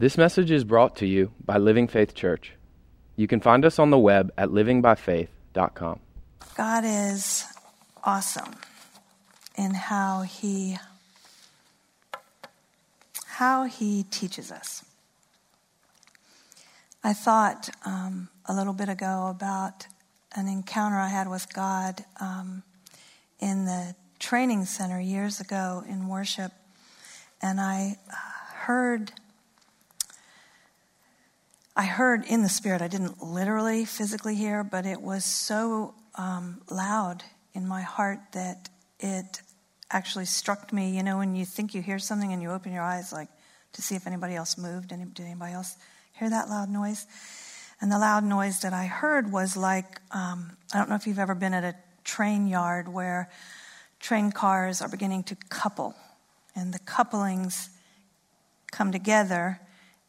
This message is brought to you by Living Faith Church. You can find us on the web at livingbyfaith.com. God is awesome in how he how he teaches us. I thought um, a little bit ago about an encounter I had with God um, in the training center years ago in worship, and I heard I heard in the spirit. I didn't literally, physically hear, but it was so um, loud in my heart that it actually struck me. You know, when you think you hear something and you open your eyes, like to see if anybody else moved. Did anybody else hear that loud noise? And the loud noise that I heard was like um, I don't know if you've ever been at a train yard where train cars are beginning to couple, and the couplings come together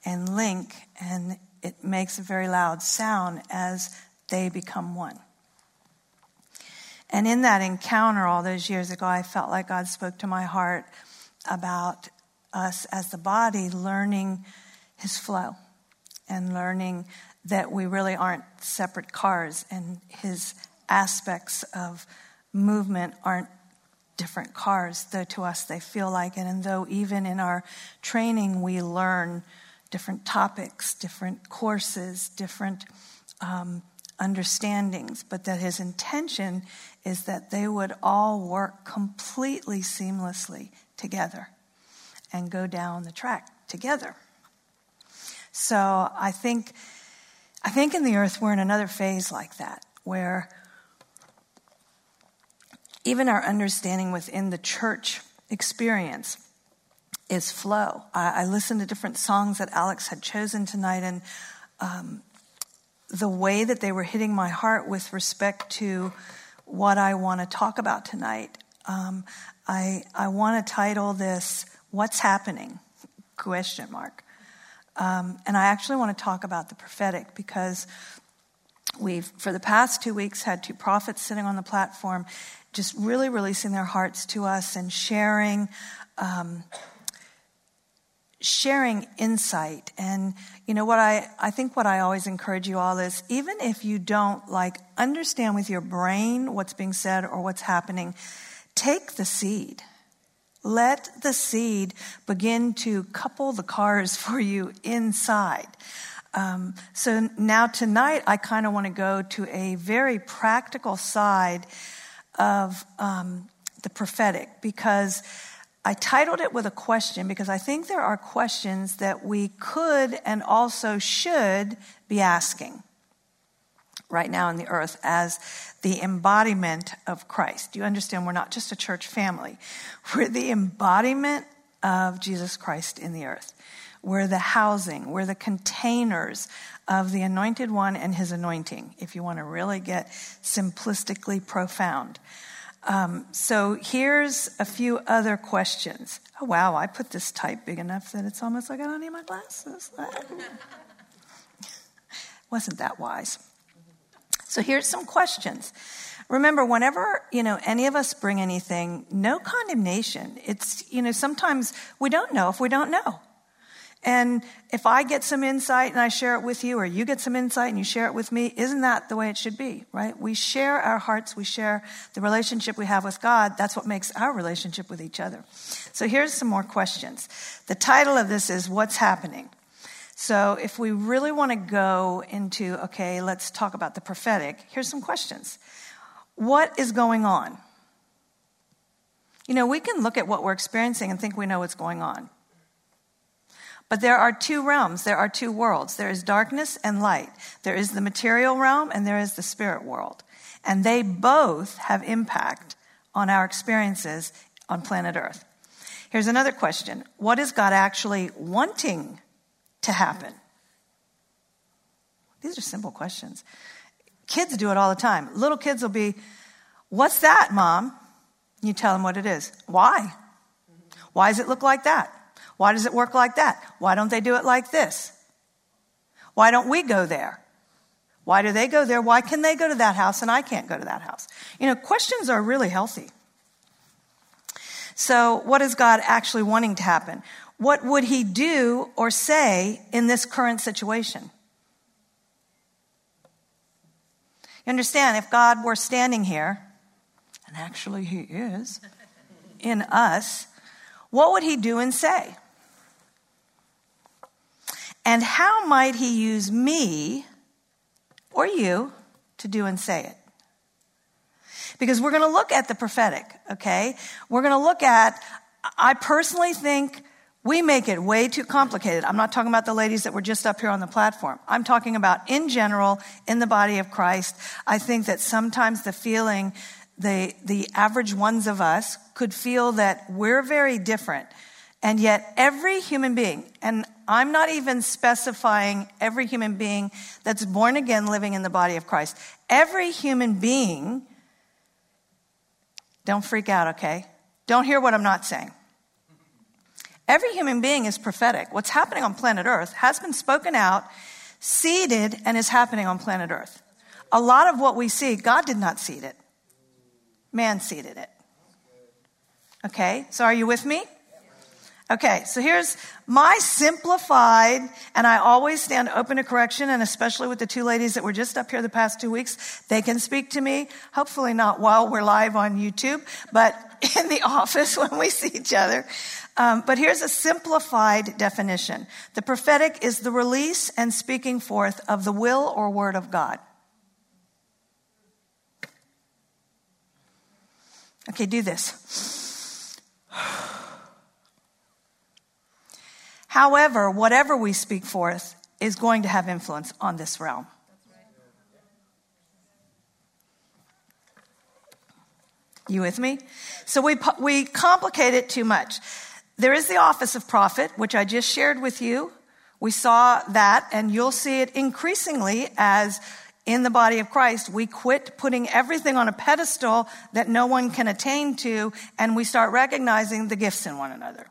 and link, and it makes a very loud sound as they become one. And in that encounter all those years ago, I felt like God spoke to my heart about us as the body learning His flow and learning that we really aren't separate cars and His aspects of movement aren't different cars, though to us they feel like it. And though even in our training we learn different topics, different courses, different um, understandings, but that his intention is that they would all work completely seamlessly together and go down the track together. So I think, I think in the earth we're in another phase like that, where even our understanding within the church experience is flow. I, I listened to different songs that Alex had chosen tonight, and um, the way that they were hitting my heart with respect to what I want to talk about tonight. Um, I, I want to title this "What's Happening?" question mark. Um, and I actually want to talk about the prophetic because we've, for the past two weeks, had two prophets sitting on the platform, just really releasing their hearts to us and sharing um, sharing insight. And you know what I, I think what I always encourage you all is even if you don't like understand with your brain what's being said or what's happening, take the seed. Let the seed begin to couple the cars for you inside. Um, so now tonight, I kind of want to go to a very practical side of um, the prophetic because I titled it with a question because I think there are questions that we could and also should be asking right now in the earth as the embodiment of Christ. Do you understand? We're not just a church family, we're the embodiment of Jesus Christ in the earth. We're the housing, we're the containers of the anointed one and his anointing, if you want to really get simplistically profound. Um, so here's a few other questions. Oh, wow, I put this type big enough that it's almost like I don't need my glasses. Wasn't that wise? So here's some questions. Remember, whenever, you know, any of us bring anything, no condemnation. It's, you know, sometimes we don't know if we don't know. And if I get some insight and I share it with you, or you get some insight and you share it with me, isn't that the way it should be, right? We share our hearts, we share the relationship we have with God. That's what makes our relationship with each other. So here's some more questions. The title of this is What's Happening? So if we really want to go into, okay, let's talk about the prophetic, here's some questions. What is going on? You know, we can look at what we're experiencing and think we know what's going on. But there are two realms, there are two worlds. There is darkness and light. There is the material realm and there is the spirit world. And they both have impact on our experiences on planet Earth. Here's another question What is God actually wanting to happen? These are simple questions. Kids do it all the time. Little kids will be, What's that, mom? You tell them what it is. Why? Why does it look like that? Why does it work like that? Why don't they do it like this? Why don't we go there? Why do they go there? Why can they go to that house and I can't go to that house? You know, questions are really healthy. So, what is God actually wanting to happen? what would he do or say in this current situation? You understand, if God were standing here, and actually he is, in us, what would he do and say? And how might he use me or you to do and say it? Because we're going to look at the prophetic, okay? We're going to look at, I personally think we make it way too complicated. I'm not talking about the ladies that were just up here on the platform. I'm talking about in general, in the body of Christ. I think that sometimes the feeling, the, the average ones of us could feel that we're very different. And yet every human being, and I'm not even specifying every human being that's born again living in the body of Christ. Every human being, don't freak out, okay? Don't hear what I'm not saying. Every human being is prophetic. What's happening on planet Earth has been spoken out, seeded, and is happening on planet Earth. A lot of what we see, God did not seed it, man seeded it. Okay, so are you with me? Okay, so here's my simplified, and I always stand open to correction, and especially with the two ladies that were just up here the past two weeks, they can speak to me. Hopefully not while we're live on YouTube, but in the office when we see each other. Um, but here's a simplified definition the prophetic is the release and speaking forth of the will or word of God. Okay, do this. However, whatever we speak forth is going to have influence on this realm. You with me? So we, we complicate it too much. There is the office of prophet, which I just shared with you. We saw that, and you'll see it increasingly as in the body of Christ, we quit putting everything on a pedestal that no one can attain to, and we start recognizing the gifts in one another.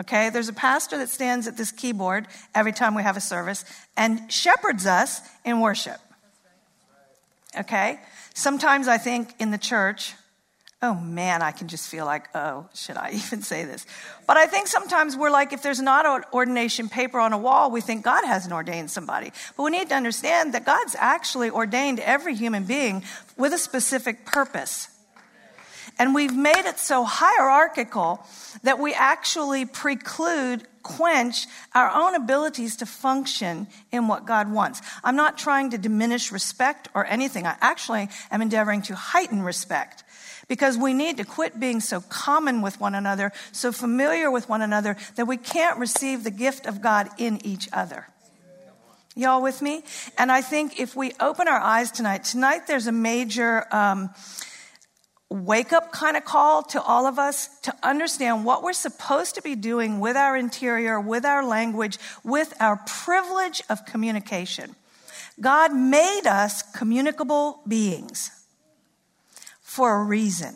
Okay, there's a pastor that stands at this keyboard every time we have a service and shepherds us in worship. Okay, sometimes I think in the church, Oh man, I can just feel like, oh, should I even say this? But I think sometimes we're like, if there's not an ordination paper on a wall, we think God hasn't ordained somebody. But we need to understand that God's actually ordained every human being with a specific purpose. And we've made it so hierarchical that we actually preclude, quench our own abilities to function in what God wants. I'm not trying to diminish respect or anything. I actually am endeavoring to heighten respect because we need to quit being so common with one another, so familiar with one another, that we can't receive the gift of God in each other. Y'all with me? And I think if we open our eyes tonight, tonight there's a major um, wake up kind of call to all of us to understand what we're supposed to be doing with our interior, with our language, with our privilege of communication. God made us communicable beings for a reason.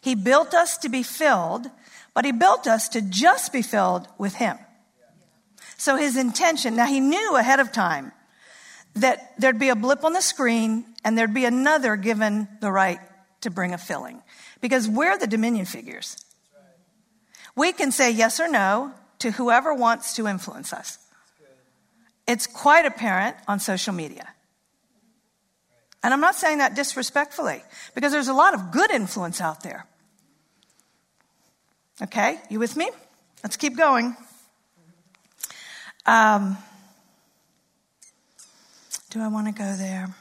He built us to be filled, but He built us to just be filled with Him. So His intention, now He knew ahead of time that there'd be a blip on the screen and there'd be another given the right to bring a filling because we're the dominion figures. We can say yes or no to whoever wants to influence us. It's quite apparent on social media. And I'm not saying that disrespectfully because there's a lot of good influence out there. Okay, you with me? Let's keep going. Um, do I want to go there?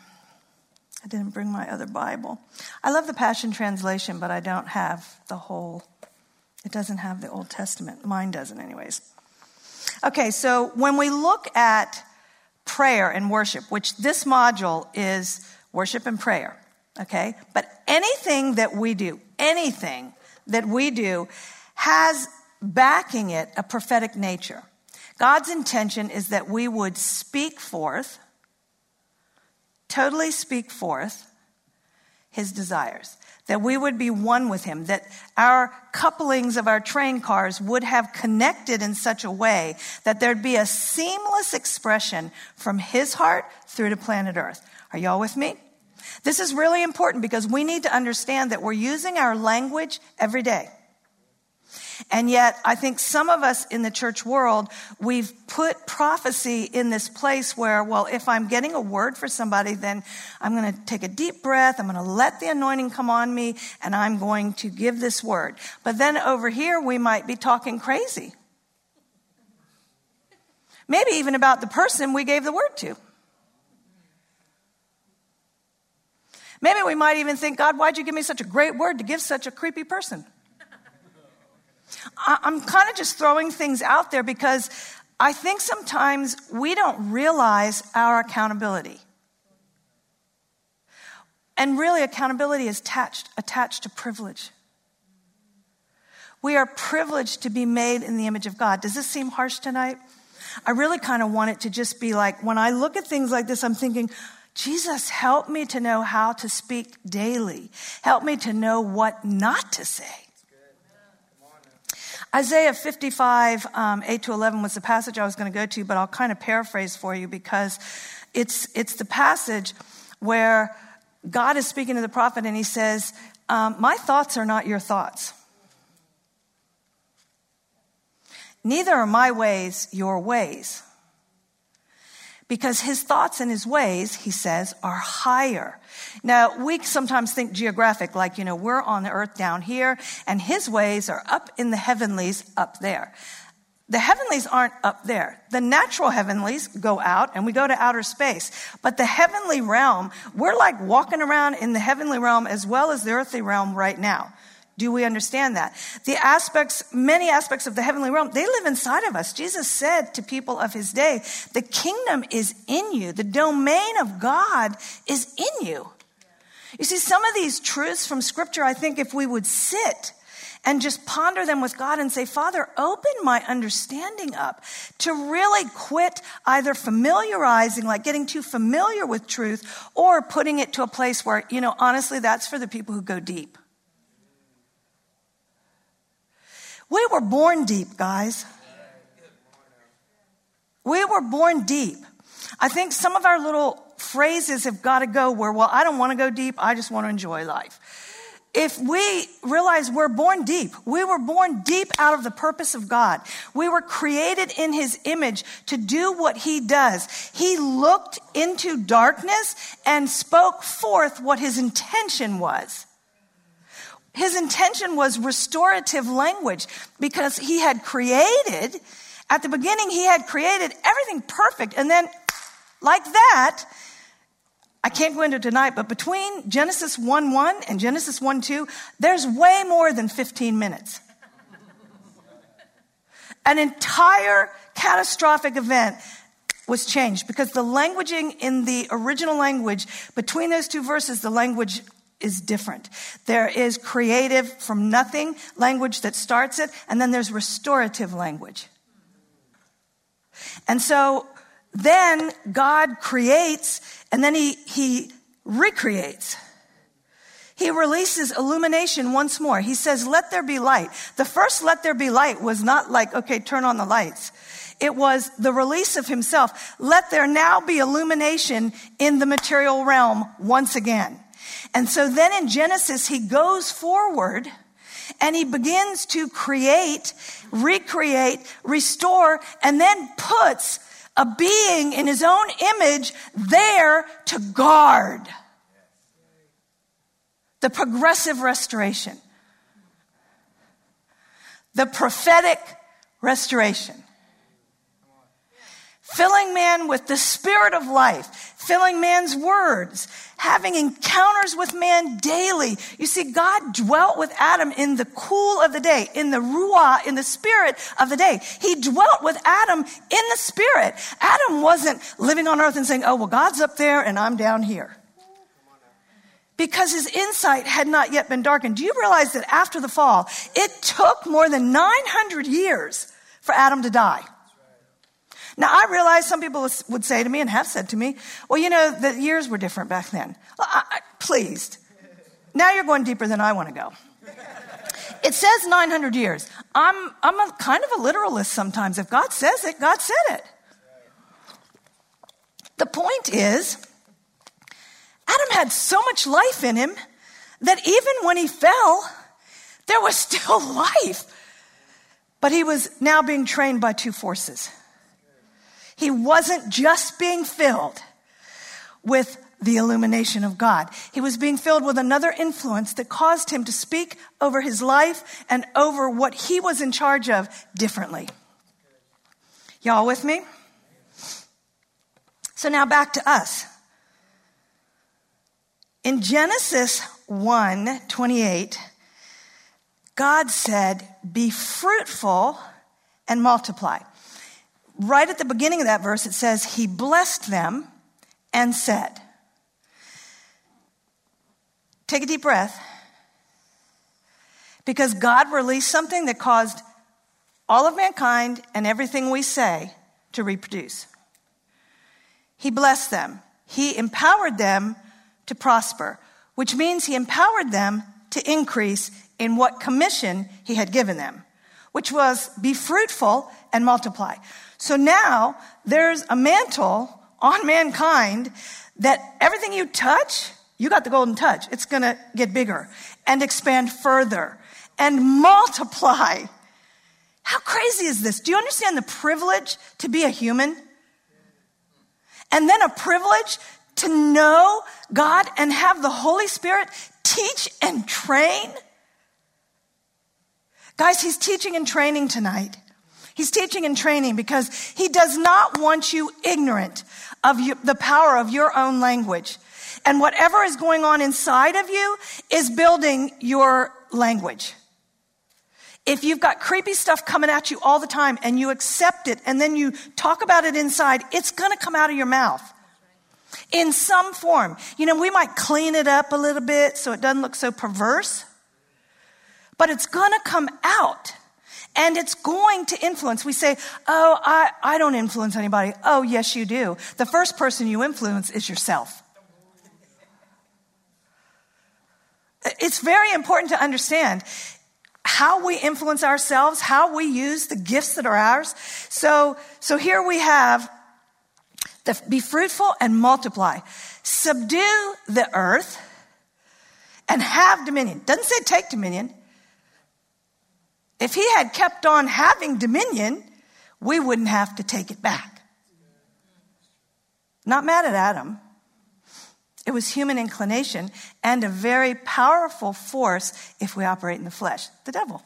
I didn't bring my other Bible. I love the Passion Translation, but I don't have the whole, it doesn't have the Old Testament. Mine doesn't, anyways. Okay, so when we look at prayer and worship, which this module is worship and prayer, okay? But anything that we do, anything that we do has backing it a prophetic nature. God's intention is that we would speak forth, totally speak forth his desires, that we would be one with him, that our couplings of our train cars would have connected in such a way that there'd be a seamless expression from his heart through to planet Earth. Are y'all with me? This is really important because we need to understand that we're using our language every day. And yet, I think some of us in the church world, we've put prophecy in this place where, well, if I'm getting a word for somebody, then I'm going to take a deep breath. I'm going to let the anointing come on me and I'm going to give this word. But then over here, we might be talking crazy. Maybe even about the person we gave the word to. Maybe we might even think, God, why'd you give me such a great word to give such a creepy person? I'm kind of just throwing things out there because I think sometimes we don't realize our accountability. And really, accountability is attached, attached to privilege. We are privileged to be made in the image of God. Does this seem harsh tonight? I really kind of want it to just be like when I look at things like this, I'm thinking, Jesus, help me to know how to speak daily. Help me to know what not to say. Isaiah 55, um, 8 to 11 was the passage I was going to go to, but I'll kind of paraphrase for you because it's, it's the passage where God is speaking to the prophet and he says, um, My thoughts are not your thoughts. Neither are my ways your ways because his thoughts and his ways, he says, are higher. Now, we sometimes think geographic, like, you know, we're on the earth down here, and his ways are up in the heavenlies up there. The heavenlies aren't up there. The natural heavenlies go out and we go to outer space. But the heavenly realm, we're like walking around in the heavenly realm as well as the earthly realm right now. Do we understand that? The aspects, many aspects of the heavenly realm, they live inside of us. Jesus said to people of his day, the kingdom is in you. The domain of God is in you. You see, some of these truths from scripture, I think if we would sit and just ponder them with God and say, Father, open my understanding up to really quit either familiarizing, like getting too familiar with truth, or putting it to a place where, you know, honestly, that's for the people who go deep. We were born deep, guys. We were born deep. I think some of our little phrases have got to go where, well, I don't want to go deep. I just want to enjoy life. If we realize we're born deep, we were born deep out of the purpose of God. We were created in his image to do what he does. He looked into darkness and spoke forth what his intention was. His intention was restorative language because he had created, at the beginning, he had created everything perfect. And then, like that, I can't go into tonight, but between Genesis 1 1 and Genesis 1 2, there's way more than 15 minutes. An entire catastrophic event was changed because the languaging in the original language, between those two verses, the language is different. There is creative from nothing language that starts it, and then there's restorative language. And so then God creates, and then he, he recreates. He releases illumination once more. He says, let there be light. The first let there be light was not like, okay, turn on the lights. It was the release of himself. Let there now be illumination in the material realm once again. And so then in Genesis, he goes forward and he begins to create, recreate, restore, and then puts a being in his own image there to guard. The progressive restoration. The prophetic restoration. Filling man with the spirit of life, filling man's words, having encounters with man daily. You see, God dwelt with Adam in the cool of the day, in the ruah, in the spirit of the day. He dwelt with Adam in the spirit. Adam wasn't living on earth and saying, oh, well, God's up there and I'm down here. Because his insight had not yet been darkened. Do you realize that after the fall, it took more than 900 years for Adam to die? Now, I realize some people would say to me and have said to me, well, you know, the years were different back then. I, I, please. Now you're going deeper than I want to go. It says 900 years. I'm, I'm a kind of a literalist sometimes. If God says it, God said it. The point is, Adam had so much life in him that even when he fell, there was still life. But he was now being trained by two forces. He wasn't just being filled with the illumination of God. He was being filled with another influence that caused him to speak over his life and over what he was in charge of differently. Y'all with me? So now back to us. In Genesis 1 28, God said, Be fruitful and multiply. Right at the beginning of that verse, it says, He blessed them and said, Take a deep breath. Because God released something that caused all of mankind and everything we say to reproduce. He blessed them. He empowered them to prosper, which means he empowered them to increase in what commission he had given them, which was be fruitful and multiply. So now there's a mantle on mankind that everything you touch, you got the golden touch. It's going to get bigger and expand further and multiply. How crazy is this? Do you understand the privilege to be a human? And then a privilege to know God and have the Holy Spirit teach and train? Guys, he's teaching and training tonight. He's teaching and training because he does not want you ignorant of the power of your own language. And whatever is going on inside of you is building your language. If you've got creepy stuff coming at you all the time and you accept it and then you talk about it inside, it's going to come out of your mouth in some form. You know, we might clean it up a little bit so it doesn't look so perverse, but it's going to come out and it's going to influence. We say, Oh, I, I don't influence anybody. Oh, yes, you do. The first person you influence is yourself. It's very important to understand how we influence ourselves, how we use the gifts that are ours. So, so here we have the, be fruitful and multiply. Subdue the earth and have dominion. Doesn't say take dominion. If he had kept on having dominion, we wouldn't have to take it back. Not mad at Adam. It was human inclination and a very powerful force if we operate in the flesh the devil.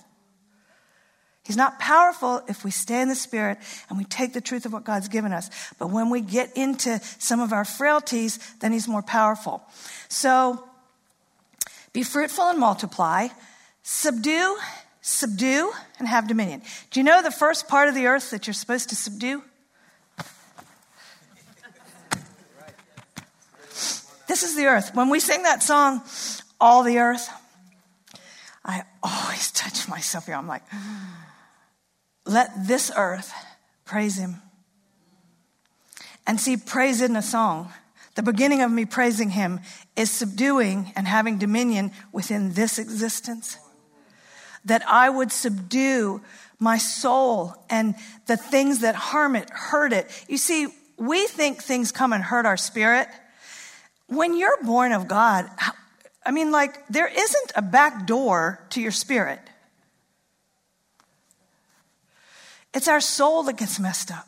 He's not powerful if we stay in the spirit and we take the truth of what God's given us. But when we get into some of our frailties, then he's more powerful. So be fruitful and multiply, subdue subdue and have dominion. Do you know the first part of the earth that you're supposed to subdue? This is the earth. When we sing that song, All the Earth, I always touch myself here. I'm like, let this earth praise him. And see, praise in a song. The beginning of me praising him is subduing and having dominion within this existence that I would subdue my soul and the things that harm it, hurt it. You see, we think things come and hurt our spirit. When you're born of God, I mean, like, there isn't a back door to your spirit. It's our soul that gets messed up.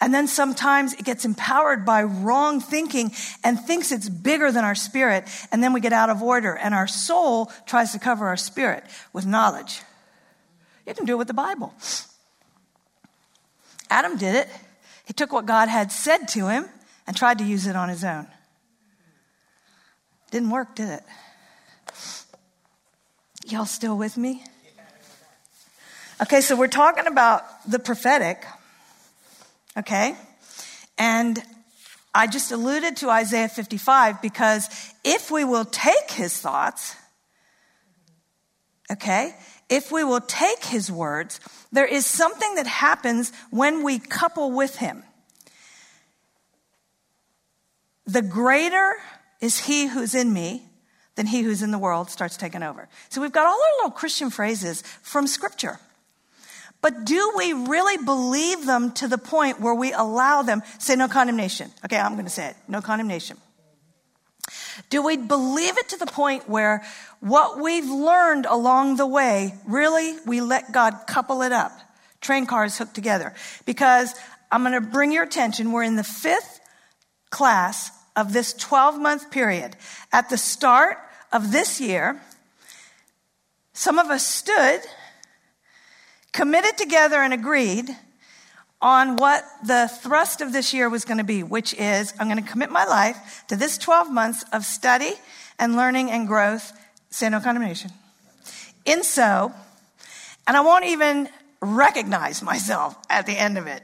And then sometimes it gets empowered by wrong thinking and thinks it's bigger than our spirit. And then we get out of order and our soul tries to cover our spirit with knowledge. You can do it with the Bible. Adam did it. He took what God had said to him and tried to use it on his own. Didn't work, did it? Y'all still with me? Okay, so we're talking about the prophetic. Okay? And I just alluded to Isaiah 55 because if we will take his thoughts, okay, if we will take his words, there is something that happens when we couple with him. The greater is he who's in me than he who's in the world starts taking over. So we've got all our little Christian phrases from scripture. But do we really believe them to the point where we allow them, say no condemnation? Okay, I'm going to say it no condemnation. Do we believe it to the point where what we've learned along the way, really, we let God couple it up? Train cars hooked together. Because I'm going to bring your attention, we're in the fifth class of this 12 month period. At the start of this year, some of us stood, committed together, and agreed on what the thrust of this year was going to be, which is I'm going to commit my life to this 12 months of study and learning and growth, say no condemnation. In so, and I won't even recognize myself at the end of it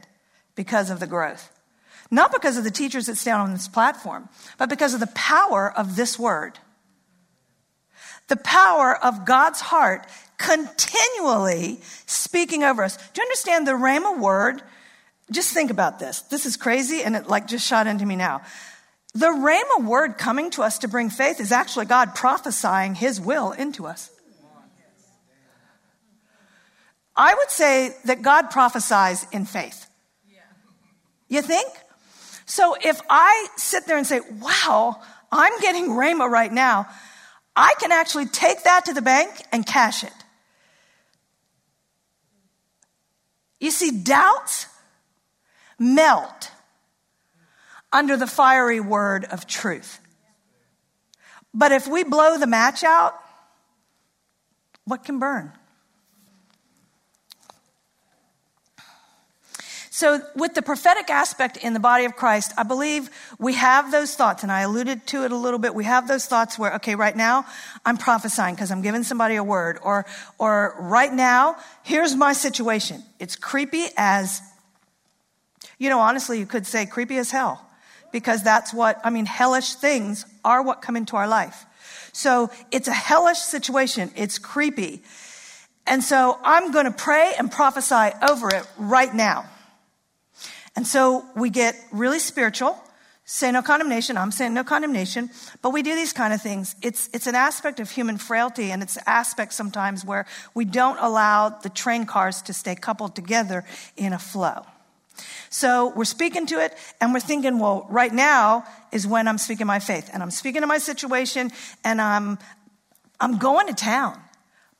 because of the growth. Not because of the teachers that stand on this platform, but because of the power of this word. The power of God's heart continually speaking over us. Do you understand the Rhema word just think about this. This is crazy and it like just shot into me now. The Rhema word coming to us to bring faith is actually God prophesying his will into us. I would say that God prophesies in faith. You think? So if I sit there and say, wow, I'm getting Rhema right now, I can actually take that to the bank and cash it. You see, doubts melt under the fiery word of truth. But if we blow the match out, what can burn? So, with the prophetic aspect in the body of Christ, I believe we have those thoughts, and I alluded to it a little bit. We have those thoughts where, okay, right now I'm prophesying because I'm giving somebody a word, or, or right now, here's my situation. It's creepy as you know, honestly, you could say creepy as hell because that's what, I mean, hellish things are what come into our life. So it's a hellish situation. It's creepy. And so I'm going to pray and prophesy over it right now. And so we get really spiritual. Say no condemnation. I'm saying no condemnation. But we do these kind of things. It's, it's an aspect of human frailty, and it's an aspect sometimes where we don't allow the train cars to stay coupled together in a flow. So we're speaking to it and we're thinking, well, right now is when I'm speaking my faith and I'm speaking to my situation and I'm, I'm going to town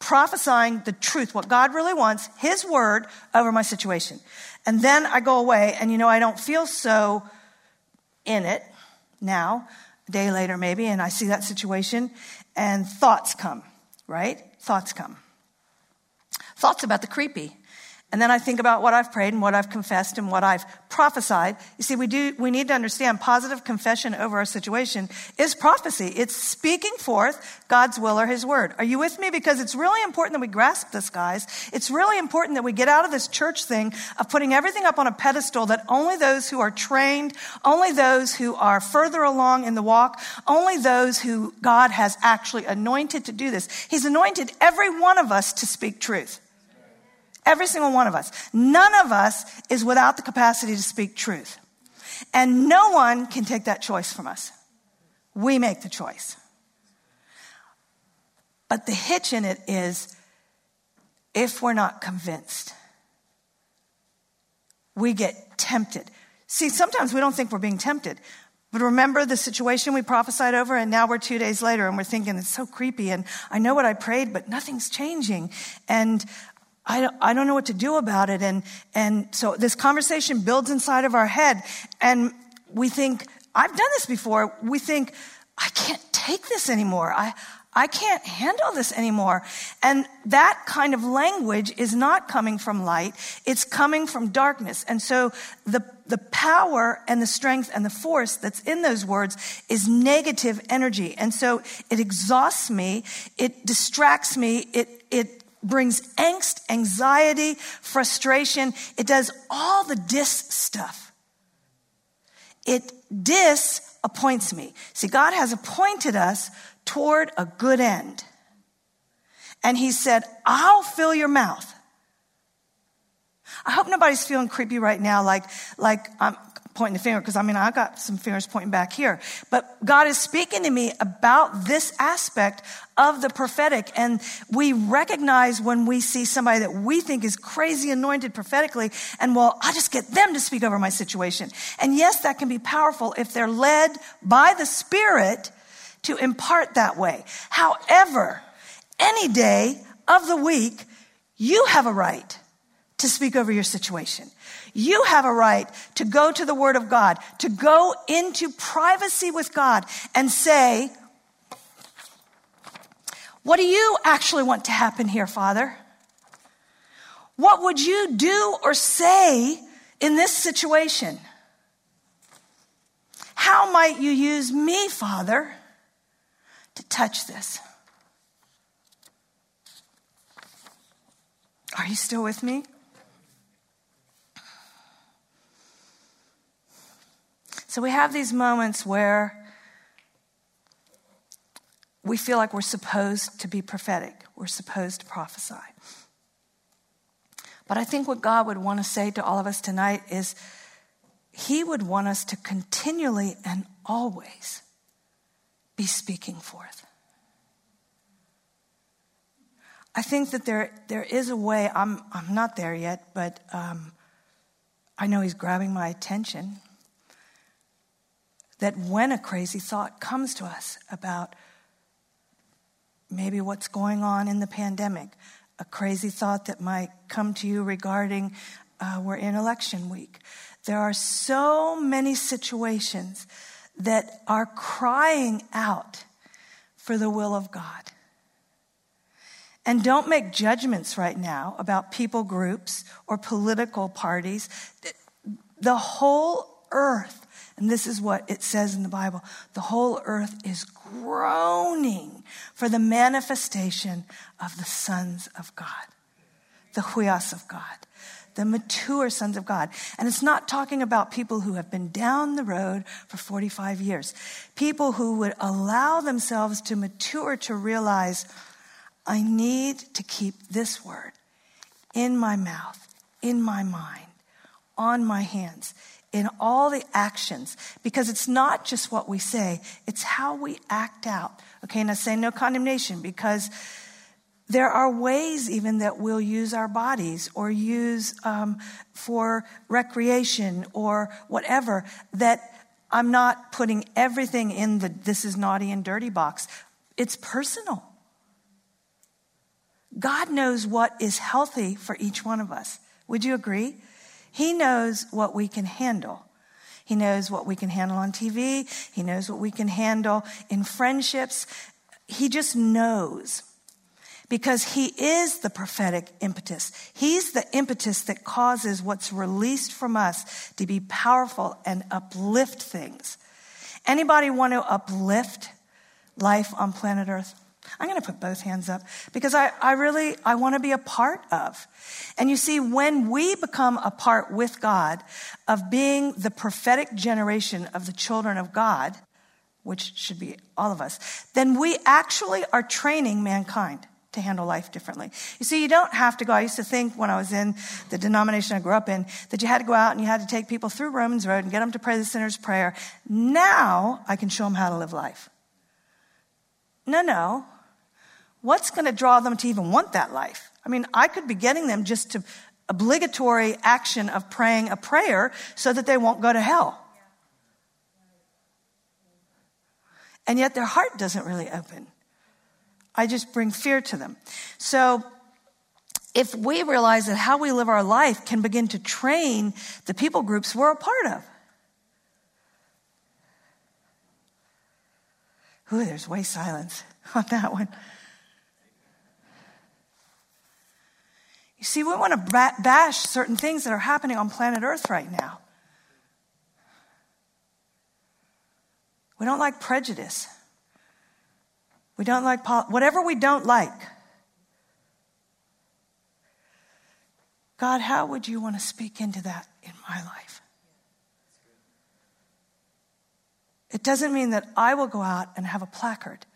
prophesying the truth, what God really wants, His word over my situation. And then I go away and, you know, I don't feel so in it now, a day later maybe, and I see that situation and thoughts come, right? Thoughts come. Thoughts about the creepy and then I think about what I've prayed and what I've confessed and what I've prophesied. You see, we do, we need to understand positive confession over our situation is prophecy. It's speaking forth God's will or His word. Are you with me? Because it's really important that we grasp this, guys. It's really important that we get out of this church thing of putting everything up on a pedestal that only those who are trained, only those who are further along in the walk, only those who God has actually anointed to do this. He's anointed every one of us to speak truth. Every single one of us. None of us is without the capacity to speak truth. And no one can take that choice from us. We make the choice. But the hitch in it is if we're not convinced, we get tempted. See, sometimes we don't think we're being tempted. But remember the situation we prophesied over, and now we're two days later and we're thinking it's so creepy, and I know what I prayed, but nothing's changing. And I don't, I don't know what to do about it. And, and so this conversation builds inside of our head. And we think, I've done this before. We think, I can't take this anymore. I, I can't handle this anymore. And that kind of language is not coming from light. It's coming from darkness. And so the, the power and the strength and the force that's in those words is negative energy. And so it exhausts me. It distracts me. It, it brings angst, anxiety, frustration. It does all the dis stuff. It disappoints me. See, God has appointed us toward a good end. And He said, I'll fill your mouth. I hope nobody's feeling creepy right now, like, like I'm, pointing the finger because I mean, I got some fingers pointing back here. But God is speaking to me about this aspect of the prophetic. And we recognize when we see somebody that we think is crazy anointed prophetically, and well, I'll just get them to speak over my situation. And yes, that can be powerful if they're led by the Spirit to impart that way. However, any day of the week, you have a right to speak over your situation. You have a right to go to the Word of God, to go into privacy with God and say, What do you actually want to happen here, Father? What would you do or say in this situation? How might you use me, Father, to touch this? Are you still with me? So we have these moments where we feel like we're supposed to be prophetic, we're supposed to prophesy. But I think what God would want to say to all of us tonight is He would want us to continually and always be speaking forth. I think that there, there is a way, I'm, I'm not there yet, but um, I know He's grabbing my attention. That when a crazy thought comes to us about maybe what's going on in the pandemic, a crazy thought that might come to you regarding uh, we're in election week. There are so many situations that are crying out for the will of God. And don't make judgments right now about people groups or political parties. The whole earth, and this is what it says in the Bible. The whole earth is groaning for the manifestation of the sons of God, the huios of God, the mature sons of God. And it's not talking about people who have been down the road for 45 years, people who would allow themselves to mature to realize, I need to keep this word in my mouth, in my mind, on my hands in all the actions because it's not just what we say, it's how we act out. Okay, and I say no condemnation because there are ways even that we'll use our bodies or use um, for recreation or whatever that I'm not putting everything in the this is naughty and dirty box. It's personal. God knows what is healthy for each one of us. Would you agree? He knows what we can handle. He knows what we can handle on TV. He knows what we can handle in friendships. He just knows because he is the prophetic impetus. He's the impetus that causes what's released from us to be powerful and uplift things. Anybody want to uplift life on planet Earth? I'm going to put both hands up because I, I really, I want to be a part of. And you see, when we become a part with God of being the prophetic generation of the children of God, which should be all of us, then we actually are training mankind to handle life differently. You see, you don't have to go. I used to think when I was in the denomination I grew up in that you had to go out and you had to take people through Romans Road and get them to pray the sinner's prayer. Now I can show them how to live life. No, no. What's going to draw them to even want that life? I mean, I could be getting them just to obligatory action of praying a prayer so that they won't go to hell. And yet their heart doesn't really open. I just bring fear to them. So if we realize that how we live our life can begin to train the people groups we're a part of. Ooh, there's way silence on that one. You see, we want to bash certain things that are happening on planet Earth right now. We don't like prejudice. We don't like pol- whatever we don't like. God, how would you want to speak into that in my life? It doesn't mean that I will go out and have a placard.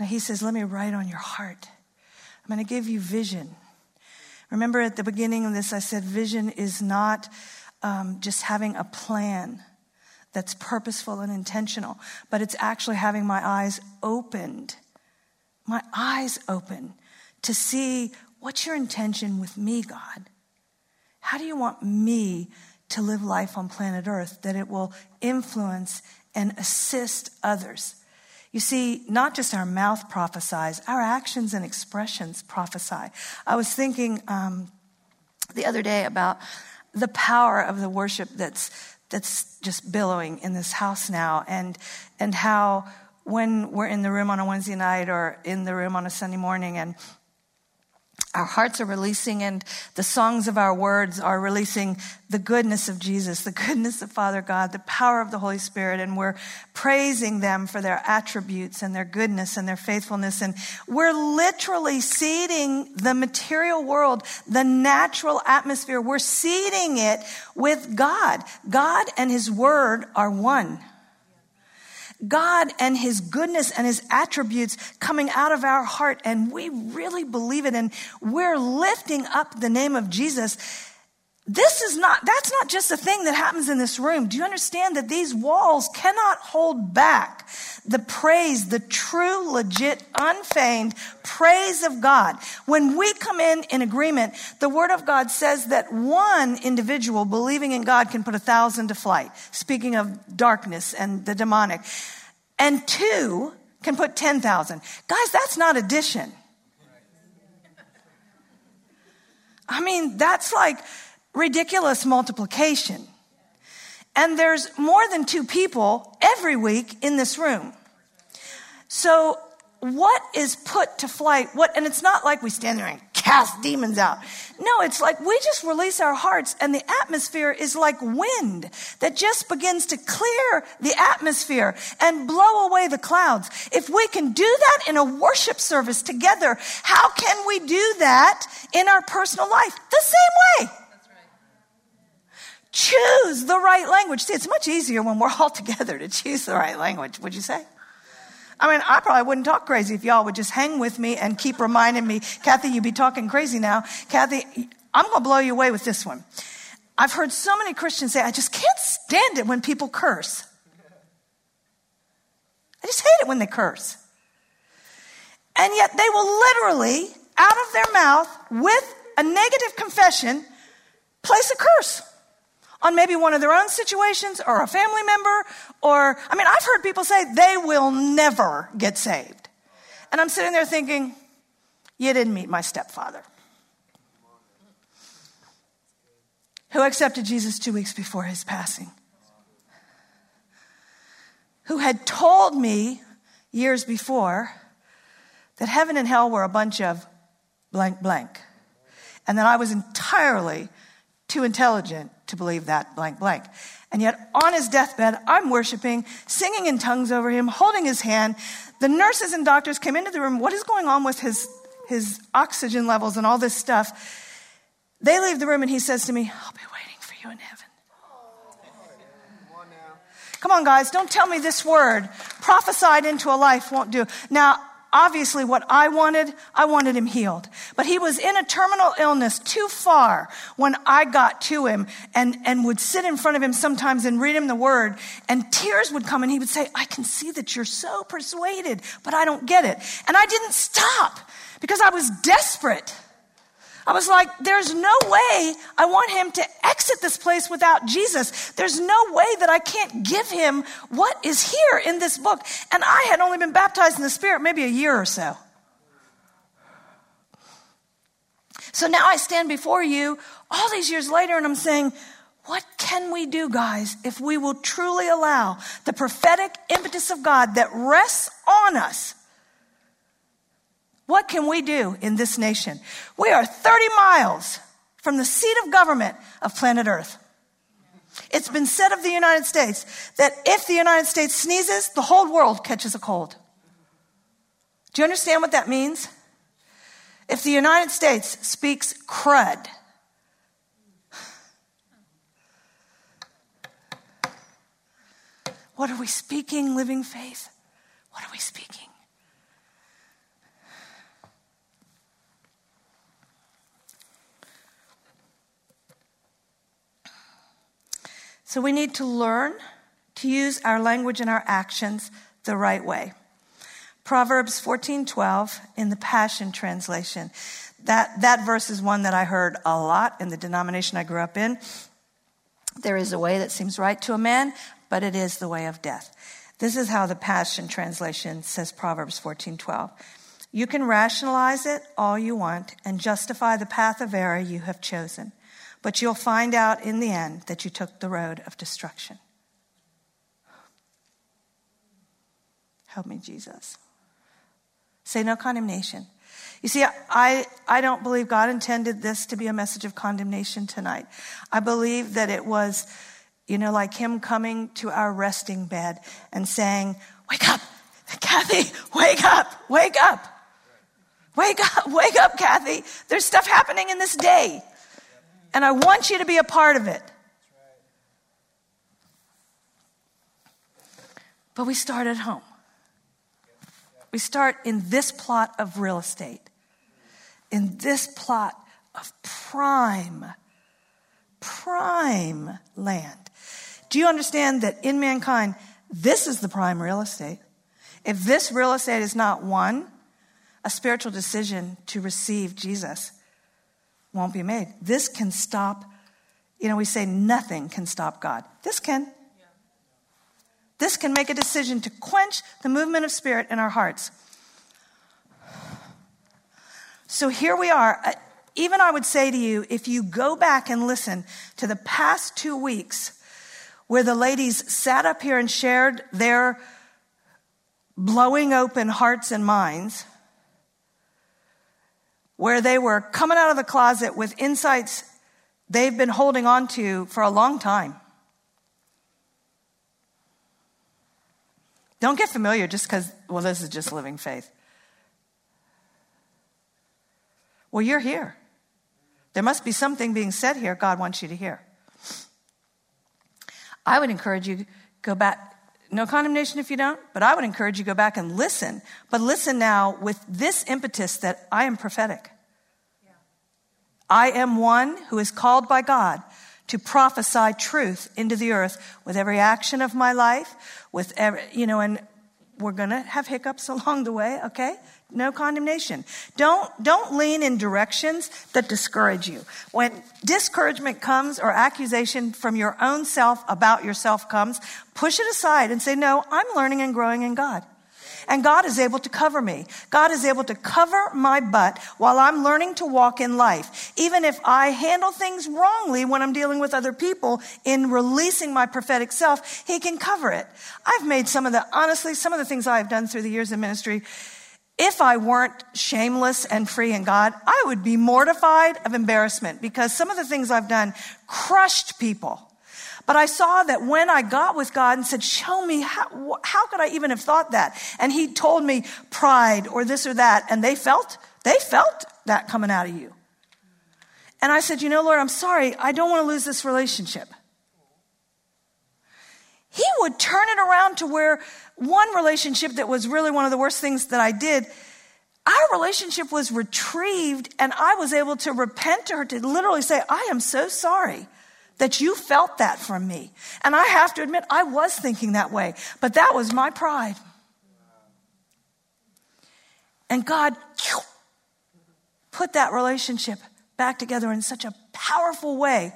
Now, he says, Let me write on your heart. I'm going to give you vision. Remember at the beginning of this, I said vision is not um, just having a plan that's purposeful and intentional, but it's actually having my eyes opened, my eyes open to see what's your intention with me, God? How do you want me to live life on planet Earth that it will influence and assist others? You see, not just our mouth prophesies, our actions and expressions prophesy. I was thinking um, the other day about the power of the worship that's that's just billowing in this house now, and and how when we're in the room on a Wednesday night or in the room on a Sunday morning, and our hearts are releasing and the songs of our words are releasing the goodness of Jesus, the goodness of Father God, the power of the Holy Spirit, and we're praising them for their attributes and their goodness and their faithfulness. And we're literally seeding the material world, the natural atmosphere. We're seeding it with God. God and His Word are one. God and His goodness and His attributes coming out of our heart, and we really believe it, and we're lifting up the name of Jesus. This is not, that's not just a thing that happens in this room. Do you understand that these walls cannot hold back the praise, the true, legit, unfeigned praise of God? When we come in in agreement, the Word of God says that one individual believing in God can put a thousand to flight, speaking of darkness and the demonic. And two can put 10,000. Guys, that's not addition. I mean, that's like, ridiculous multiplication. And there's more than two people every week in this room. So what is put to flight? What, and it's not like we stand there and cast demons out. No, it's like we just release our hearts and the atmosphere is like wind that just begins to clear the atmosphere and blow away the clouds. If we can do that in a worship service together, how can we do that in our personal life? The same way. Choose the right language. See, it's much easier when we're all together to choose the right language, would you say? I mean, I probably wouldn't talk crazy if y'all would just hang with me and keep reminding me, Kathy, You'd be talking crazy now. Kathy, I'm going to blow you away with this one. I've heard so many Christians say, I just can't stand it when people curse. I just hate it when they curse. And yet they will literally, out of their mouth, with a negative confession, place a curse on maybe one of their own situations or a family member or, I mean, I've heard people say they will never get saved. And I'm sitting there thinking, you didn't meet my stepfather. Who accepted Jesus two weeks before his passing. Who had told me years before that heaven and hell were a bunch of blank blank. And that I was entirely too intelligent to believe that blank blank. And yet on his deathbed, I'm worshiping, singing in tongues over him, holding his hand. The nurses and doctors came into the room. What is going on with his, his oxygen levels and all this stuff? They leave the room and he says to me, I'll be waiting for you in heaven. Come on, guys, don't tell me this word prophesied into a life won't do. Now, obviously what I wanted, I wanted him healed. But he was in a terminal illness too far when I got to him and, and would sit in front of him sometimes and read him the word and tears would come and he would say, I can see that you're so persuaded, but I don't get it. And I didn't stop because I was desperate. I was like, there's no way I want him to exit this place without Jesus. There's no way that I can't give him what is here in this book. And I had only been baptized in the Spirit maybe a year or so. So now I stand before you all these years later and I'm saying, what can we do, guys, if we will truly allow the prophetic impetus of God that rests on us what can we do in this nation? We are 30 miles from the seat of government of planet Earth. It's been said of the United States that if the United States sneezes, the whole world catches a cold. Do you understand what that means? If the United States speaks crud, what are we speaking, living faith? What are we speaking? So we need to learn to use our language and our actions the right way. Proverbs 14:12 in the Passion translation. That that verse is one that I heard a lot in the denomination I grew up in. There is a way that seems right to a man, but it is the way of death. This is how the Passion Translation says Proverbs 14:12. You can rationalize it all you want and justify the path of error you have chosen, but you'll find out in the end that you took the road of destruction. Help me, Jesus. Say no condemnation. You see, I, I don't believe God intended this to be a message of condemnation tonight. I believe that it was, you know, like Him coming to our resting bed and saying, Wake up, Kathy, wake up, wake up. Wake up, wake up, Kathy. There's stuff happening in this day. And I want you to be a part of it. But we start at home. We start in this plot of real estate, in this plot of prime, prime land. Do you understand that in mankind, this is the prime real estate? If this real estate is not one, a spiritual decision to receive Jesus won't be made. This can stop, you know, we say nothing can stop God. This can. This can make a decision to quench the movement of spirit in our hearts. So here we are. Uh, even I would say to you, if you go back and listen to the past two weeks where the ladies sat up here and shared their blowing open hearts and minds, where they were coming out of the closet with insights they've been holding on to for a long time. Don't get familiar just because, well, this is just living faith. Well, you're here. There must be something being said here God wants you to hear. I would encourage you go back. No condemnation if you don't, but I would encourage you go back and listen. But listen now with this impetus that I am prophetic. I am one who is called by God to prophesy truth into the earth with every action of my life, with every, you know, and we're going to have hiccups along the way, okay? No condemnation. Don't, don't lean in directions that discourage you. When discouragement comes or accusation from your own self about yourself comes, push it aside and say, no, I'm learning and growing in God. And God is able to cover me. God is able to cover my butt while I'm learning to walk in life. Even if I handle things wrongly when I'm dealing with other people in releasing my prophetic self, He can cover it. I've made some of the, honestly, some of the things I've done through the years of ministry. If I weren't shameless and free in God, I would be mortified of embarrassment because some of the things I've done crushed people. But I saw that when I got with God and said, show me how, how could I even have thought that? And he told me pride or this or that. And they felt, they felt that coming out of you. And I said, you know, Lord, I'm sorry. I don't want to lose this relationship. He would turn it around to where one relationship that was really one of the worst things that I did, our relationship was retrieved and I was able to repent to her to literally say, I am so sorry that you felt that from me. And I have to admit, I was thinking that way, but that was my pride. And God put that relationship back together in such a powerful way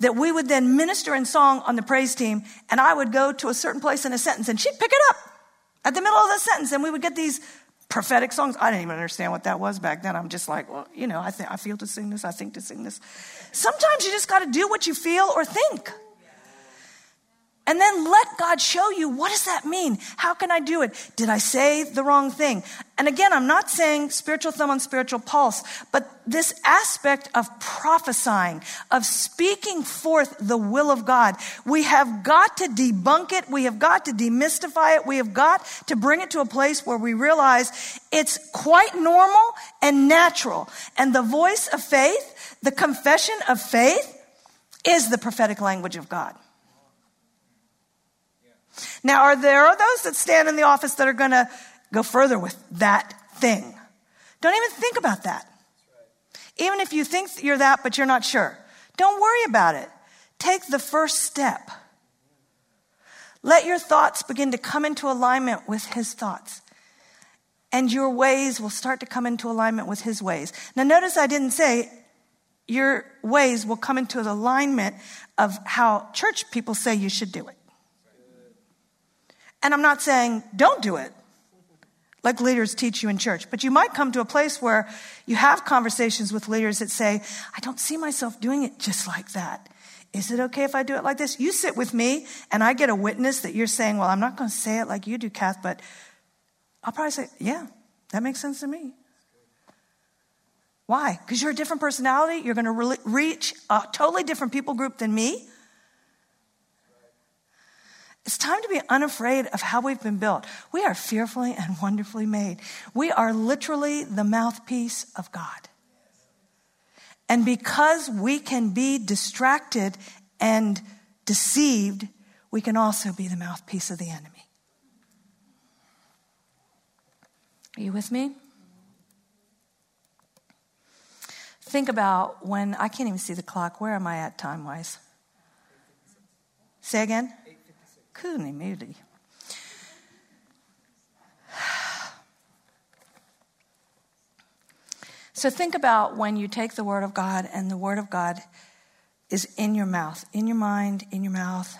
that we would then minister in song on the praise team, and I would go to a certain place in a sentence, and she'd pick it up at the middle of the sentence, and we would get these prophetic songs. I didn't even understand what that was back then. I'm just like, well, you know, I, think, I feel to sing this, I think to sing this. Sometimes you just got to do what you feel or think. And then let God show you what does that mean? How can I do it? Did I say the wrong thing? And again, I'm not saying spiritual thumb on spiritual pulse, but this aspect of prophesying, of speaking forth the will of God, we have got to debunk it. We have got to demystify it. We have got to bring it to a place where we realize it's quite normal and natural. And the voice of faith, the confession of faith is the prophetic language of God. Now, are there are those that stand in the office that are going to go further with that thing? Don't even think about that. Even if you think you're that, but you're not sure, don't worry about it. Take the first step. Let your thoughts begin to come into alignment with His thoughts. And your ways will start to come into alignment with His ways. Now, notice I didn't say your ways will come into alignment of how church people say you should do it. And I'm not saying don't do it, like leaders teach you in church, but you might come to a place where you have conversations with leaders that say, I don't see myself doing it just like that. Is it okay if I do it like this? You sit with me and I get a witness that you're saying, Well, I'm not going to say it like you do, Kath, but I'll probably say, Yeah, that makes sense to me. Why? Because you're a different personality. You're going to re- reach a totally different people group than me. It's time to be unafraid of how we've been built. We are fearfully and wonderfully made. We are literally the mouthpiece of God. And because we can be distracted and deceived, we can also be the mouthpiece of the enemy. Are you with me? Think about when I can't even see the clock. Where am I at time wise? Say again? Kuni moody. So think about when you take the Word of God and the Word of God is in your mouth, in your mind, in your mouth,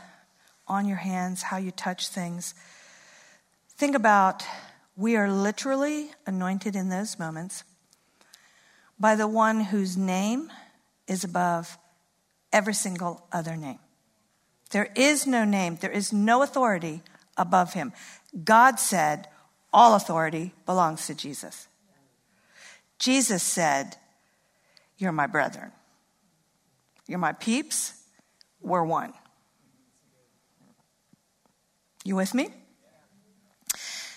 on your hands, how you touch things. Think about we are literally anointed in those moments by the one whose name is above every single other name. There is no name, there is no authority above him. God said, All authority belongs to Jesus. Jesus said, You're my brethren. You're my peeps. We're one. You with me?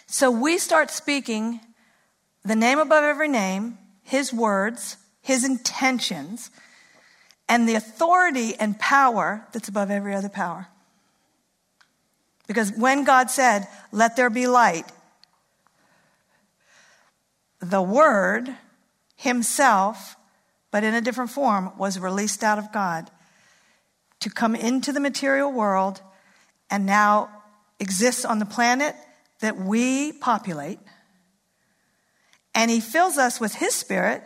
So we start speaking the name above every name, his words, his intentions, and the authority and power that's above every other power. Because when God said, Let there be light, the Word Himself, but in a different form, was released out of God to come into the material world and now exists on the planet that we populate. And He fills us with His Spirit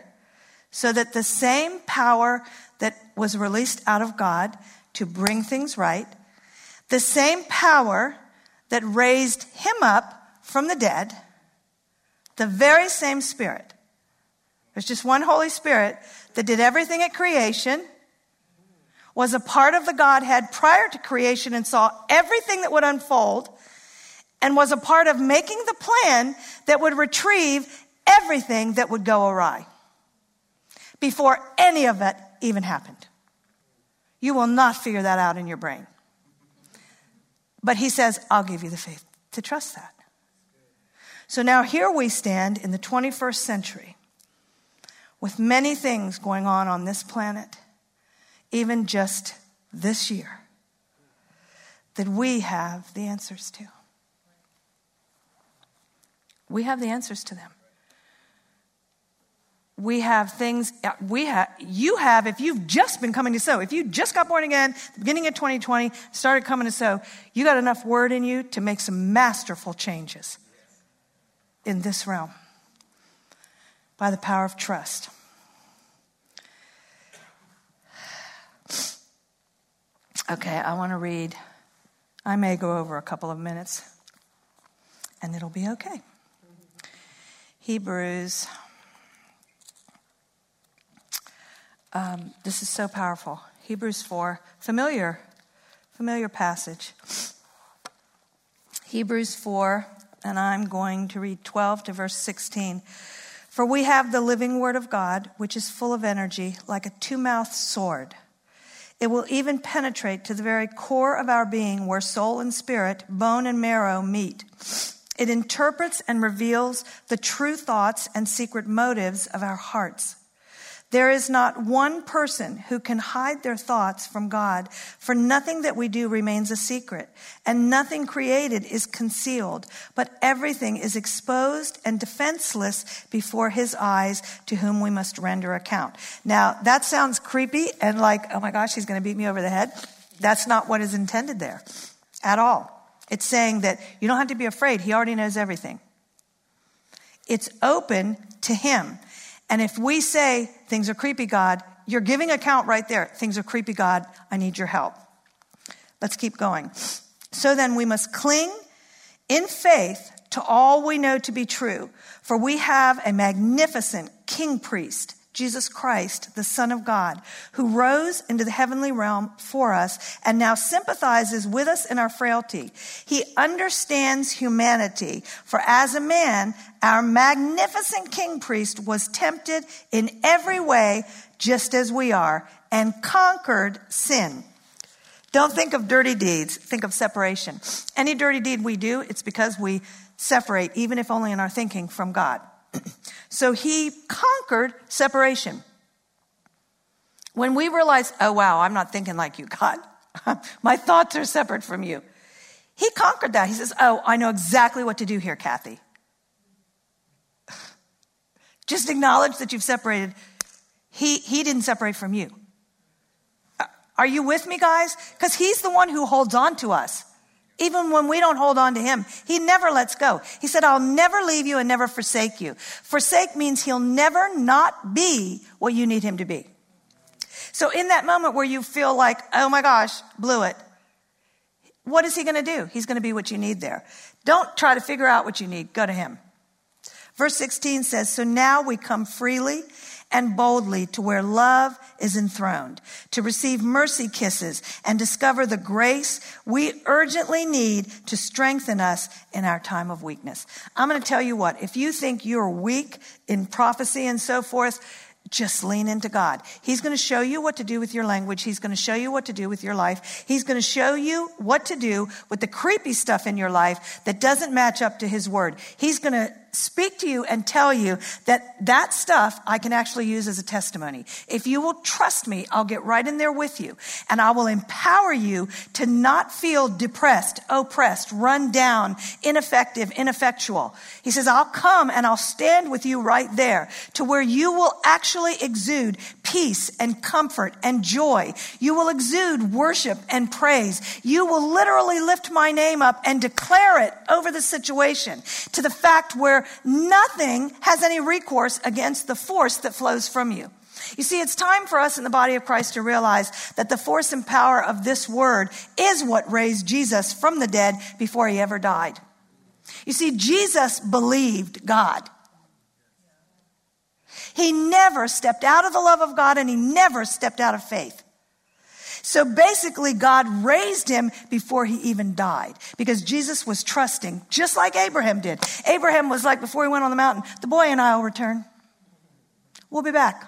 so that the same power that was released out of God to bring things right, the same power that raised him up from the dead, the very same Spirit. There's just one Holy Spirit that did everything at creation, was a part of the Godhead prior to creation and saw everything that would unfold, and was a part of making the plan that would retrieve everything that would go awry before any of it even happened. You will not figure that out in your brain. But he says, I'll give you the faith to trust that. So now here we stand in the 21st century with many things going on on this planet, even just this year, that we have the answers to. We have the answers to them we have things uh, we have you have if you've just been coming to sow if you just got born again beginning of 2020 started coming to sow you got enough word in you to make some masterful changes in this realm by the power of trust. Okay i want to read i may go over a couple of minutes and it'll be okay. Hebrews Um, this is so powerful. Hebrews 4, familiar, familiar passage. Hebrews 4, and I'm going to read 12 to verse 16. For we have the living word of God, which is full of energy, like a two mouthed sword. It will even penetrate to the very core of our being, where soul and spirit, bone and marrow meet. It interprets and reveals the true thoughts and secret motives of our hearts. There is not one person who can hide their thoughts from God, for nothing that we do remains a secret, and nothing created is concealed, but everything is exposed and defenseless before his eyes, to whom we must render account. Now, that sounds creepy and like, oh my gosh, he's going to beat me over the head. That's not what is intended there at all. It's saying that you don't have to be afraid, he already knows everything. It's open to him. And if we say, things are creepy, God, you're giving account right there. Things are creepy, God, I need your help. Let's keep going. So then we must cling in faith to all we know to be true, for we have a magnificent king priest Jesus Christ, the Son of God, who rose into the heavenly realm for us and now sympathizes with us in our frailty. He understands humanity, for as a man, our magnificent king priest was tempted in every way, just as we are, and conquered sin. Don't think of dirty deeds, think of separation. Any dirty deed we do, it's because we separate, even if only in our thinking, from God. so he conquered separation. When we realize, oh wow, I'm not thinking like you, God. My thoughts are separate from you. He conquered that. He says, oh, I know exactly what to do here, Kathy. Just acknowledge that you've separated. He, he didn't separate from you. Uh, are you with me, guys? Because he's the one who holds on to us. Even when we don't hold on to him, he never lets go. He said, I'll never leave you and never forsake you. Forsake means he'll never not be what you need him to be. So in that moment where you feel like, oh my gosh, blew it, what is he going to do? He's going to be what you need there. Don't try to figure out what you need. Go to him. Verse 16 says, So now we come freely and boldly to where love is enthroned, to receive mercy kisses and discover the grace we urgently need to strengthen us in our time of weakness. I'm going to tell you what, if you think you're weak in prophecy and so forth, just lean into God. He's going to show you what to do with your language. He's going to show you what to do with your life. He's going to show you what to do with the creepy stuff in your life that doesn't match up to His word. He's going to speak to you and tell you that that stuff I can actually use as a testimony. If you will trust me, I'll get right in there with you and I will empower you to not feel depressed, oppressed, run down, ineffective, ineffectual. He says, I'll come and I'll stand with you right there to where you will actually exude peace and comfort and joy. You will exude worship and praise. You will literally lift my name up and declare it over the situation to the fact where nothing has any recourse against the force that flows from you. You see, it's time for us in the body of Christ to realize that the force and power of this word is what raised Jesus from the dead before he ever died. You see, Jesus believed God. He never stepped out of the love of God and he never stepped out of faith. So basically, God raised him before he even died because Jesus was trusting, just like Abraham did. Abraham was like, before he went on the mountain, the boy and I will return. We'll be back.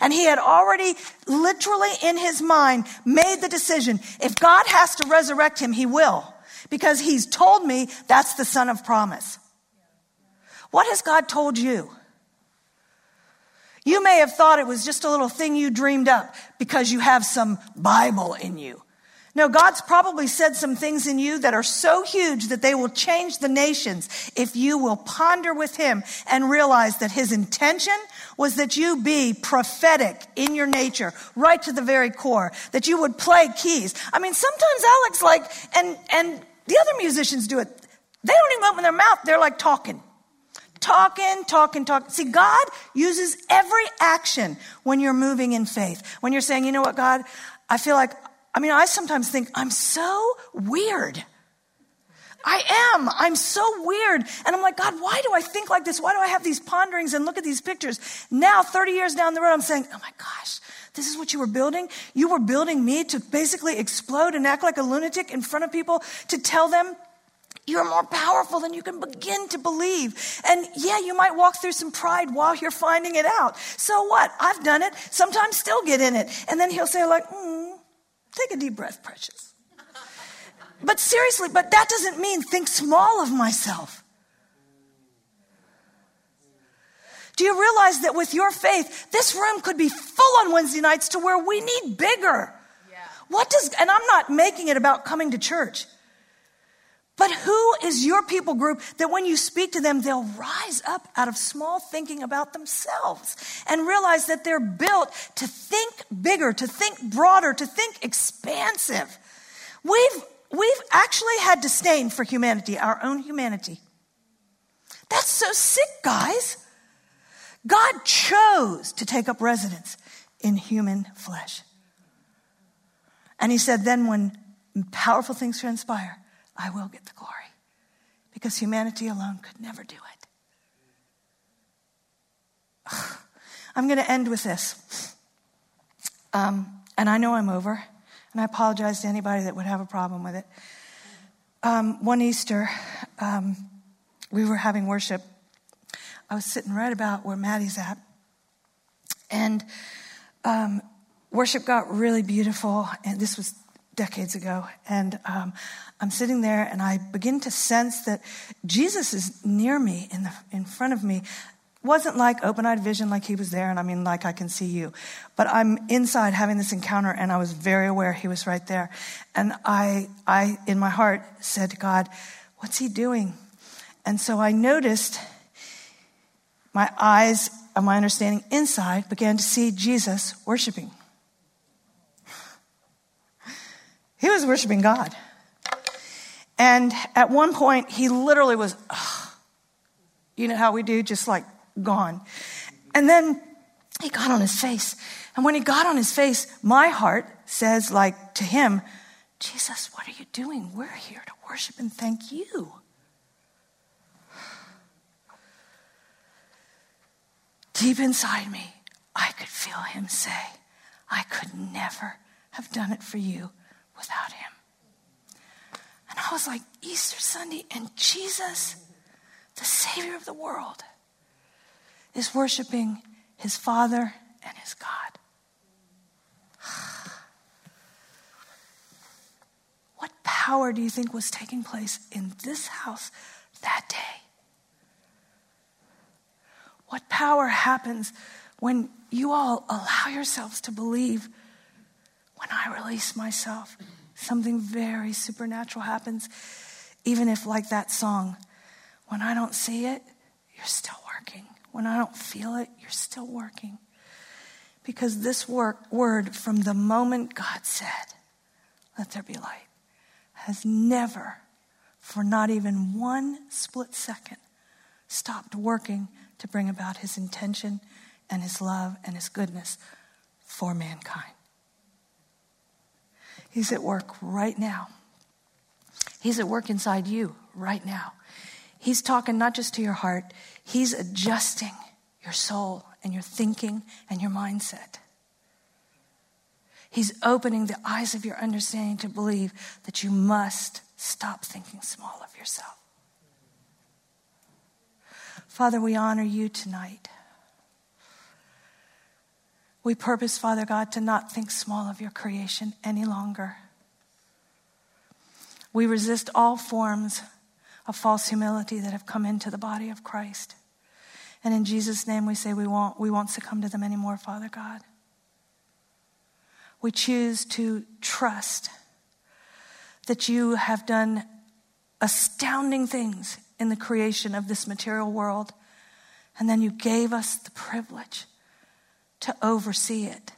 And he had already literally in his mind made the decision if God has to resurrect him, he will because he's told me that's the son of promise. What has God told you? You may have thought it was just a little thing you dreamed up because you have some Bible in you. No, God's probably said some things in you that are so huge that they will change the nations if you will ponder with Him and realize that His intention was that you be prophetic in your nature, right to the very core, that you would play keys. I mean, sometimes Alex like, and, and the other musicians do it. They don't even open their mouth. They're like talking. Talking, talking, talking. See, God uses every action when you're moving in faith. When you're saying, you know what, God, I feel like, I mean, I sometimes think I'm so weird. I am. I'm so weird. And I'm like, God, why do I think like this? Why do I have these ponderings and look at these pictures? Now, 30 years down the road, I'm saying, oh my gosh, this is what you were building? You were building me to basically explode and act like a lunatic in front of people to tell them you're more powerful than you can begin to believe. And yeah, you might walk through some pride while you're finding it out. So what? I've done it. Sometimes still get in it. And then he'll say like, mm, take a deep breath, precious. But seriously, but that doesn't mean think small of myself. Do you realize that with your faith, this room could be full on Wednesday nights to where we need bigger? Yeah. What does, and I'm not making it about coming to church. But who is your people group that when you speak to them, they'll rise up out of small thinking about themselves and realize that they're built to think bigger, to think broader, to think expansive. We've, we've actually had disdain for humanity, our own humanity. That's so sick, guys. God chose to take up residence in human flesh. And he said, then when powerful things transpire, I will get the glory. because humanity alone could never do it. I'm going to end with this. Um, and I know I'm over, and I apologize to anybody that would have a problem with it. Um, one Easter, um, we were having worship. I was sitting right about where Maddie's at. And um, worship got really beautiful. And this was decades ago. And um, I'm sitting there and I begin to sense that Jesus is near me, in, the, in front of me. Wasn't like open eyed vision, like he was there, and I mean, like I can see you. But I'm inside having this encounter, and I was very aware he was right there. And I, I, in my heart, said to God, What's he doing? And so I noticed my eyes, my understanding inside, began to see Jesus worshiping. He was worshiping God. And at one point, he literally was, ugh, you know how we do, just like gone. And then he got on his face. And when he got on his face, my heart says, like to him, Jesus, what are you doing? We're here to worship and thank you. Deep inside me, I could feel him say, I could never have done it for you without him. And I was like, Easter Sunday, and Jesus, the Savior of the world, is worshiping his Father and his God. what power do you think was taking place in this house that day? What power happens when you all allow yourselves to believe when I release myself, something very supernatural happens. Even if, like that song, when I don't see it, you're still working. When I don't feel it, you're still working. Because this work, word, from the moment God said, let there be light, has never, for not even one split second, stopped working to bring about his intention and his love and his goodness for mankind. He's at work right now. He's at work inside you right now. He's talking not just to your heart, He's adjusting your soul and your thinking and your mindset. He's opening the eyes of your understanding to believe that you must stop thinking small of yourself. Father, we honor you tonight. We purpose, Father God, to not think small of your creation any longer. We resist all forms of false humility that have come into the body of Christ. And in Jesus' name, we say we won't, we won't succumb to them anymore, Father God. We choose to trust that you have done astounding things in the creation of this material world. And then you gave us the privilege to oversee it,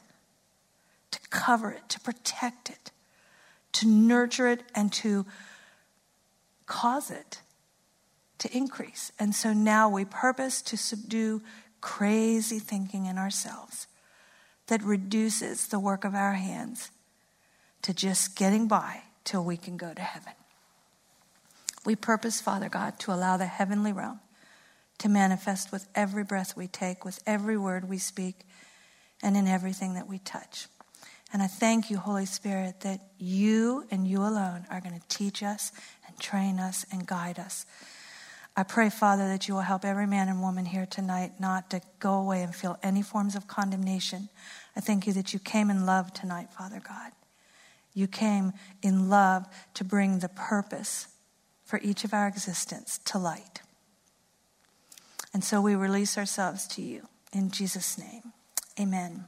to cover it, to protect it, to nurture it, and to cause it to increase. And so now we purpose to subdue crazy thinking in ourselves that reduces the work of our hands to just getting by till we can go to heaven. We purpose, Father God, to allow the heavenly realm to manifest with every breath we take, with every word we speak, and in everything that we touch. And I thank you, Holy Spirit, that you and you alone are going to teach us and train us and guide us. I pray, Father, that you will help every man and woman here tonight not to go away and feel any forms of condemnation. I thank you that you came in love tonight, Father God. You came in love to bring the purpose for each of our existence to light. And so we release ourselves to you in Jesus' name. Amen.